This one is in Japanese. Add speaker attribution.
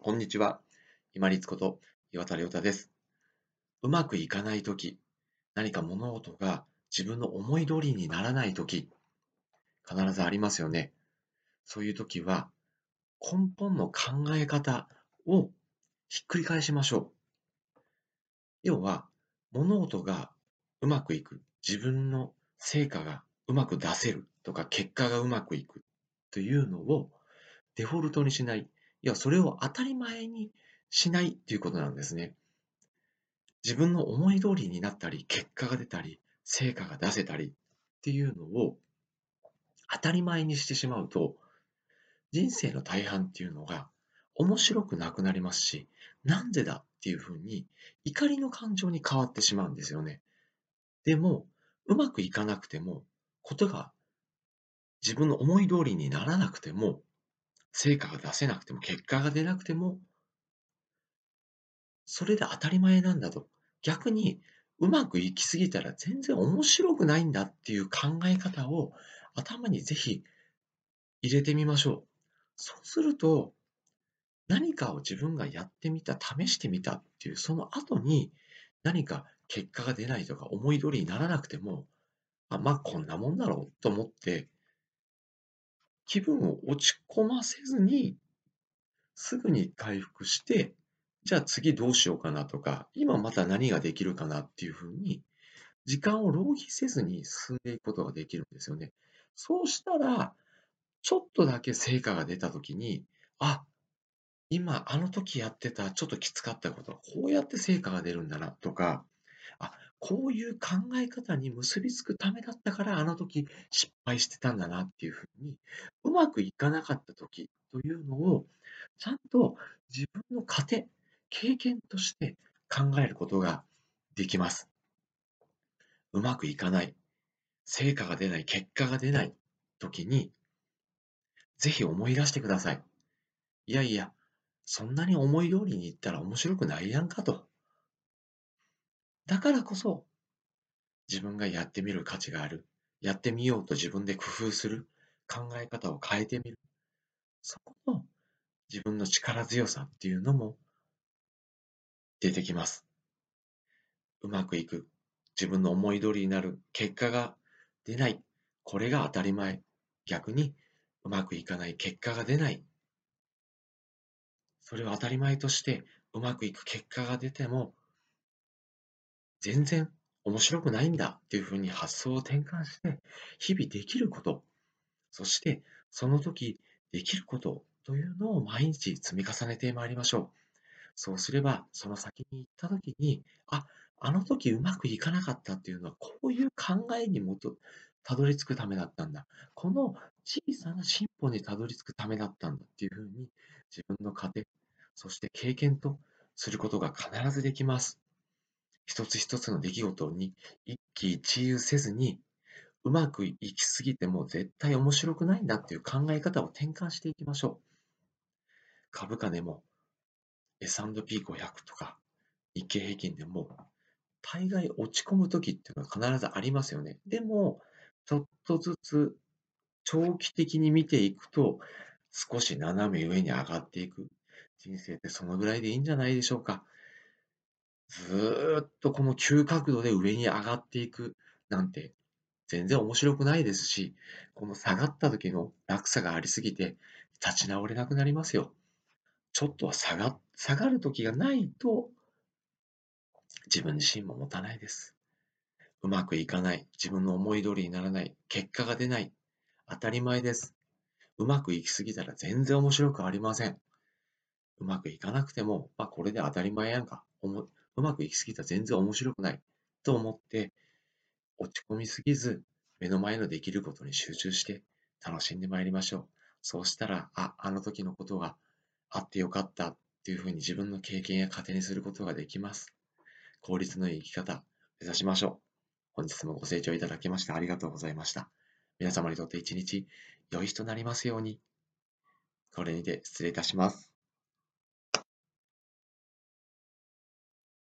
Speaker 1: こんにちは。今立こと岩田亮太です。うまくいかないとき、何か物事が自分の思い通りにならないとき、必ずありますよね。そういうときは、根本の考え方をひっくり返しましょう。要は、物事がうまくいく、自分の成果がうまく出せるとか、結果がうまくいくというのをデフォルトにしない。いや、それを当たり前にしないっていうことなんですね。自分の思い通りになったり、結果が出たり、成果が出せたりっていうのを当たり前にしてしまうと、人生の大半っていうのが面白くなくなりますし、なんでだっていうふうに怒りの感情に変わってしまうんですよね。でも、うまくいかなくても、ことが自分の思い通りにならなくても、成果が出せなくても、結果が出なくても、それで当たり前なんだと。逆に、うまくいきすぎたら全然面白くないんだっていう考え方を頭にぜひ入れてみましょう。そうすると、何かを自分がやってみた、試してみたっていう、その後に何か結果が出ないとか思い通りにならなくても、あまあこんなもんだろうと思って気分を落ち込ませずに、すぐに回復して、じゃあ次どうしようかなとか、今また何ができるかなっていうふうに、時間を浪費せずに進んでいくことができるんですよね。そうしたら、ちょっとだけ成果が出たときに、あ、今あの時やってたちょっときつかったことこうやって成果が出るんだなとか、あ、こういう考え方に結びつくためだったから、あの時失敗してたんだなっていうふうに、うまくいかなかった時というのを、ちゃんと自分の糧、経験として考えることができます。うまくいかない、成果が出ない、結果が出ない時に、ぜひ思い出してください。いやいや、そんなに思い通りにいったら面白くないやんかと。だからこそ、自分がやってみる価値がある。やってみようと自分で工夫する。考え方を変えてみる。そこの自分の力強さっていうのも出てきます。うまくいく。自分の思い通りになる。結果が出ない。これが当たり前。逆にうまくいかない。結果が出ない。それを当たり前としてうまくいく結果が出ても全然面白くないんだっていうふうに発想を転換して、日々できること、そしてその時できることというのを毎日積み重ねてまいりましょう。そうすれば、その先に行った時に、あ、あの時うまくいかなかったっていうのは、こういう考えにもとたどり着くためだったんだ。この小さな進歩にたどり着くためだったんだっていうふうに、自分の糧、そして経験とすることが必ずできます。一つ一つの出来事に一喜一憂せずに、うまくいきすぎても絶対面白くないんだっていう考え方を転換していきましょう。株価でも S&P500 とか日経平均でも大概落ち込む時っていうのは必ずありますよね。でも、ちょっとずつ長期的に見ていくと少し斜め上に上がっていく。人生ってそのぐらいでいいんじゃないでしょうか。ずっとこの急角度で上に上がっていくなんて全然面白くないですし、この下がった時の落差がありすぎて立ち直れなくなりますよ。ちょっとは下が下がる時がないと自分自身も持たないです。うまくいかない、自分の思い通りにならない、結果が出ない、当たり前です。うまくいきすぎたら全然面白くありません。うまくいかなくても、まあ、これで当たり前やんか。うまくいきすぎた全然面白くないと思って落ち込みすぎず目の前のできることに集中して楽しんでまいりましょう。そうしたら、あ、あの時のことがあってよかったっていうふうに自分の経験や糧にすることができます。効率のいい生き方、目指しましょう。本日もご清聴いただきましてありがとうございました。皆様にとって一日良い日となりますように。これにて失礼いたします。